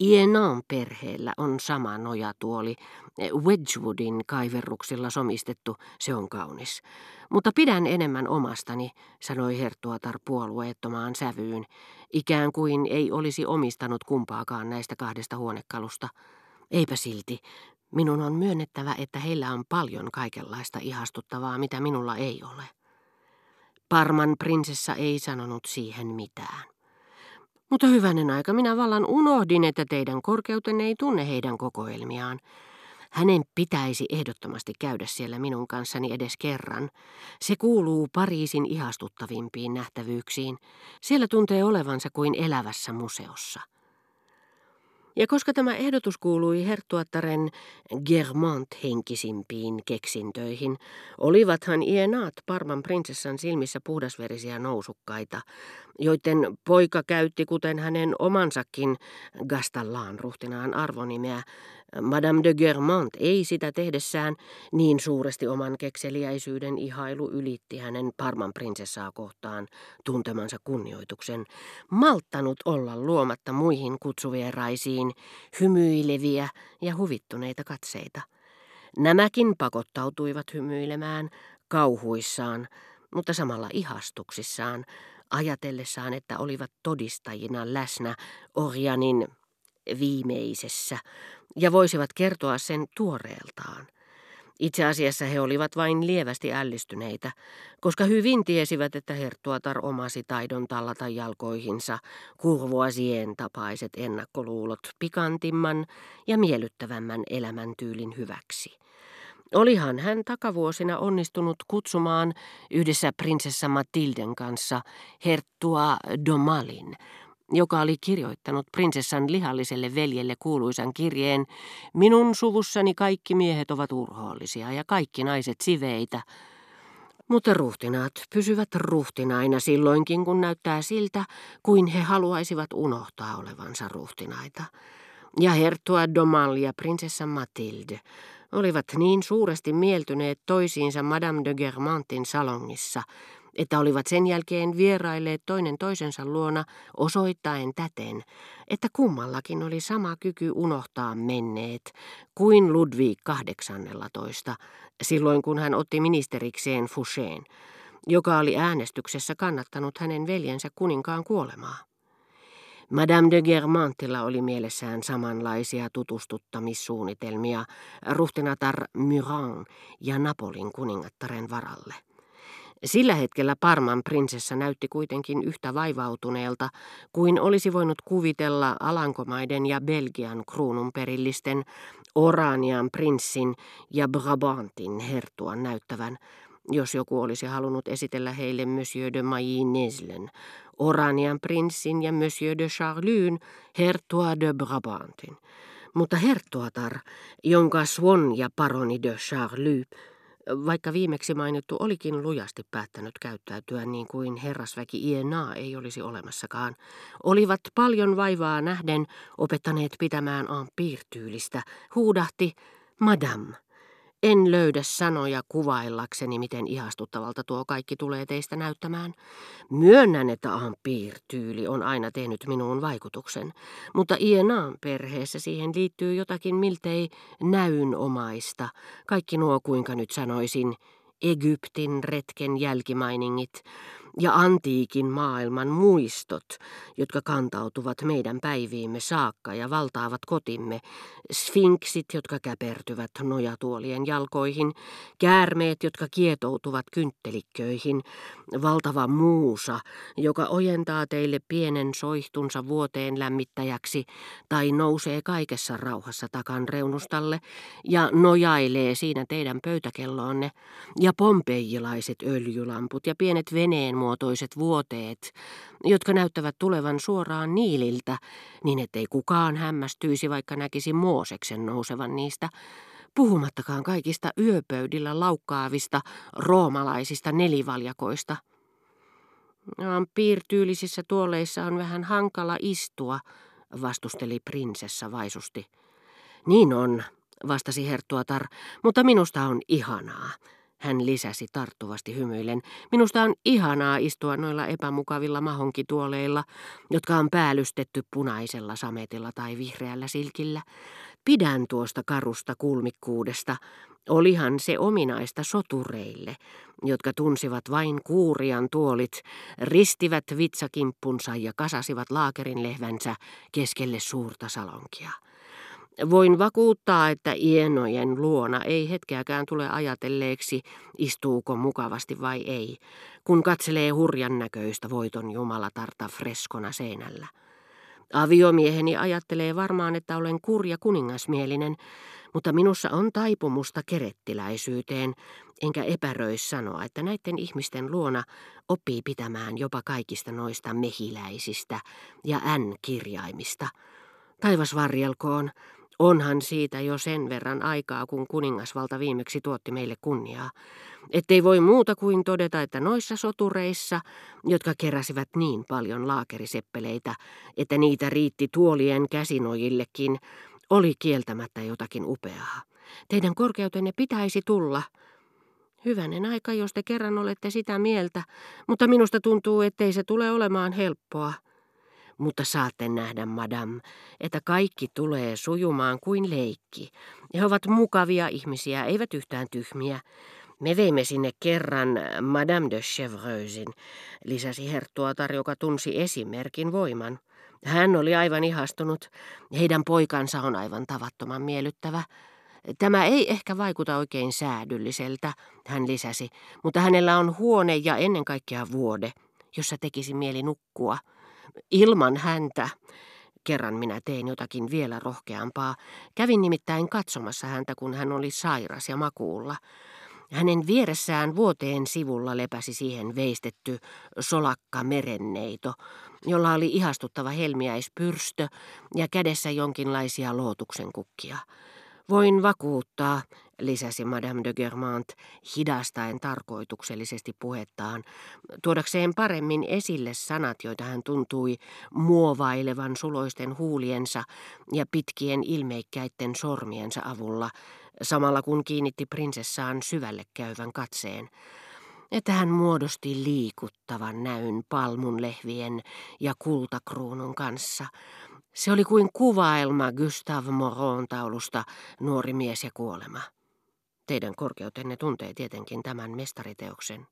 Ienan perheellä on sama nojatuoli, Wedgwoodin kaiverruksilla somistettu, se on kaunis. Mutta pidän enemmän omastani, sanoi Herttuatar puolueettomaan sävyyn, ikään kuin ei olisi omistanut kumpaakaan näistä kahdesta huonekalusta. Eipä silti, minun on myönnettävä, että heillä on paljon kaikenlaista ihastuttavaa, mitä minulla ei ole. Parman prinsessa ei sanonut siihen mitään. Mutta hyvänen aika, minä vallan unohdin, että teidän korkeutenne ei tunne heidän kokoelmiaan. Hänen pitäisi ehdottomasti käydä siellä minun kanssani edes kerran. Se kuuluu Pariisin ihastuttavimpiin nähtävyyksiin. Siellä tuntee olevansa kuin elävässä museossa. Ja koska tämä ehdotus kuului herttuattaren Germant-henkisimpiin keksintöihin, olivathan Ienaat Parman prinsessan silmissä puhdasverisiä nousukkaita, joiden poika käytti kuten hänen omansakin Gastallaan ruhtinaan arvonimeä, Madame de Germant ei sitä tehdessään niin suuresti oman kekseliäisyyden ihailu ylitti hänen Parman prinsessaa kohtaan tuntemansa kunnioituksen, malttanut olla luomatta muihin kutsuvieraisiin hymyileviä ja huvittuneita katseita. Nämäkin pakottautuivat hymyilemään kauhuissaan, mutta samalla ihastuksissaan, ajatellessaan, että olivat todistajina läsnä Orjanin viimeisessä ja voisivat kertoa sen tuoreeltaan. Itse asiassa he olivat vain lievästi ällistyneitä, koska hyvin tiesivät, että Herttuatar omasi taidon tallata jalkoihinsa kurvoasien tapaiset ennakkoluulot pikantimman ja miellyttävämmän elämäntyylin hyväksi. Olihan hän takavuosina onnistunut kutsumaan yhdessä prinsessa Matilden kanssa Herttua Domalin, joka oli kirjoittanut prinsessan lihalliselle veljelle kuuluisan kirjeen Minun suvussani kaikki miehet ovat urhoollisia ja kaikki naiset siveitä, mutta ruhtinaat pysyvät ruhtinaina silloinkin, kun näyttää siltä, kuin he haluaisivat unohtaa olevansa ruhtinaita. Ja herttua Domal ja prinsessa Matilde olivat niin suuresti mieltyneet toisiinsa Madame de Germantin salongissa, että olivat sen jälkeen vierailleet toinen toisensa luona osoittaen täten, että kummallakin oli sama kyky unohtaa menneet kuin Ludwig 18, silloin kun hän otti ministerikseen Foucheen, joka oli äänestyksessä kannattanut hänen veljensä kuninkaan kuolemaa. Madame de Germantilla oli mielessään samanlaisia tutustuttamissuunnitelmia ruhtinatar Muran ja Napolin kuningattaren varalle. Sillä hetkellä Parman prinsessa näytti kuitenkin yhtä vaivautuneelta kuin olisi voinut kuvitella Alankomaiden ja Belgian kruununperillisten Oranian prinssin ja Brabantin hertuan näyttävän, jos joku olisi halunnut esitellä heille Monsieur de Mailly Neslen, Oranian prinssin ja Monsieur de Charlyn, hertua de Brabantin. Mutta hertuatar, jonka Swan ja paroni de Charly vaikka viimeksi mainittu olikin lujasti päättänyt käyttäytyä niin kuin herrasväki Ienaa ei olisi olemassakaan, olivat paljon vaivaa nähden opettaneet pitämään piirtyylistä, huudahti Madame. En löydä sanoja kuvaillakseni, miten ihastuttavalta tuo kaikki tulee teistä näyttämään. Myönnän, että Ampir-tyyli on aina tehnyt minuun vaikutuksen, mutta Ienaan perheessä siihen liittyy jotakin miltei näynomaista. Kaikki nuo, kuinka nyt sanoisin, Egyptin retken jälkimainingit, ja antiikin maailman muistot, jotka kantautuvat meidän päiviimme saakka ja valtaavat kotimme, sfinksit, jotka käpertyvät nojatuolien jalkoihin, käärmeet, jotka kietoutuvat kynttelikköihin, valtava muusa, joka ojentaa teille pienen soihtunsa vuoteen lämmittäjäksi tai nousee kaikessa rauhassa takan reunustalle ja nojailee siinä teidän pöytäkelloonne, ja pompeijilaiset öljylamput ja pienet veneen muotoiset vuoteet, jotka näyttävät tulevan suoraan niililtä, niin ettei kukaan hämmästyisi, vaikka näkisi Mooseksen nousevan niistä, puhumattakaan kaikista yöpöydillä laukkaavista roomalaisista nelivaljakoista. Piirtyylisissä tuoleissa on vähän hankala istua, vastusteli prinsessa vaisusti. Niin on, vastasi Herttuatar, mutta minusta on ihanaa. Hän lisäsi tarttuvasti hymyillen. Minusta on ihanaa istua noilla epämukavilla mahonkituoleilla, jotka on päällystetty punaisella sametilla tai vihreällä silkillä. Pidän tuosta karusta kulmikkuudesta. Olihan se ominaista sotureille, jotka tunsivat vain kuurian tuolit, ristivät vitsakimppunsa ja kasasivat laakerin lehvänsä keskelle suurta salonkia. Voin vakuuttaa, että ienojen luona ei hetkeäkään tule ajatelleeksi, istuuko mukavasti vai ei, kun katselee hurjan näköistä voiton jumalatarta freskona seinällä. Aviomieheni ajattelee varmaan, että olen kurja kuningasmielinen, mutta minussa on taipumusta kerettiläisyyteen, enkä epäröis sanoa, että näiden ihmisten luona oppii pitämään jopa kaikista noista mehiläisistä ja n-kirjaimista. Taivas varjelkoon, Onhan siitä jo sen verran aikaa, kun kuningasvalta viimeksi tuotti meille kunniaa, ettei voi muuta kuin todeta, että noissa sotureissa, jotka keräsivät niin paljon laakeriseppeleitä, että niitä riitti tuolien käsinojillekin, oli kieltämättä jotakin upeaa. Teidän korkeutenne pitäisi tulla. Hyvänen aika, jos te kerran olette sitä mieltä, mutta minusta tuntuu, ettei se tule olemaan helppoa. Mutta saatte nähdä, madam, että kaikki tulee sujumaan kuin leikki. He ovat mukavia ihmisiä, eivät yhtään tyhmiä. Me veimme sinne kerran Madame de Chevreusin, lisäsi herttuatar, joka tunsi esimerkin voiman. Hän oli aivan ihastunut. Heidän poikansa on aivan tavattoman miellyttävä. Tämä ei ehkä vaikuta oikein säädylliseltä, hän lisäsi, mutta hänellä on huone ja ennen kaikkea vuode, jossa tekisi mieli nukkua. Ilman häntä. Kerran minä tein jotakin vielä rohkeampaa. Kävin nimittäin katsomassa häntä, kun hän oli sairas ja makuulla. Hänen vieressään vuoteen sivulla lepäsi siihen veistetty solakka merenneito, jolla oli ihastuttava helmiäispyrstö ja kädessä jonkinlaisia lootuksen kukkia. Voin vakuuttaa, lisäsi Madame de Germant hidastaen tarkoituksellisesti puhettaan, tuodakseen paremmin esille sanat, joita hän tuntui muovailevan suloisten huuliensa ja pitkien ilmeikkäitten sormiensa avulla, samalla kun kiinnitti prinsessaan syvälle käyvän katseen että hän muodosti liikuttavan näyn palmunlehvien ja kultakruunun kanssa, se oli kuin kuvaelma Gustave Moron taulusta Nuori mies ja kuolema. Teidän korkeutenne tuntee tietenkin tämän mestariteoksen.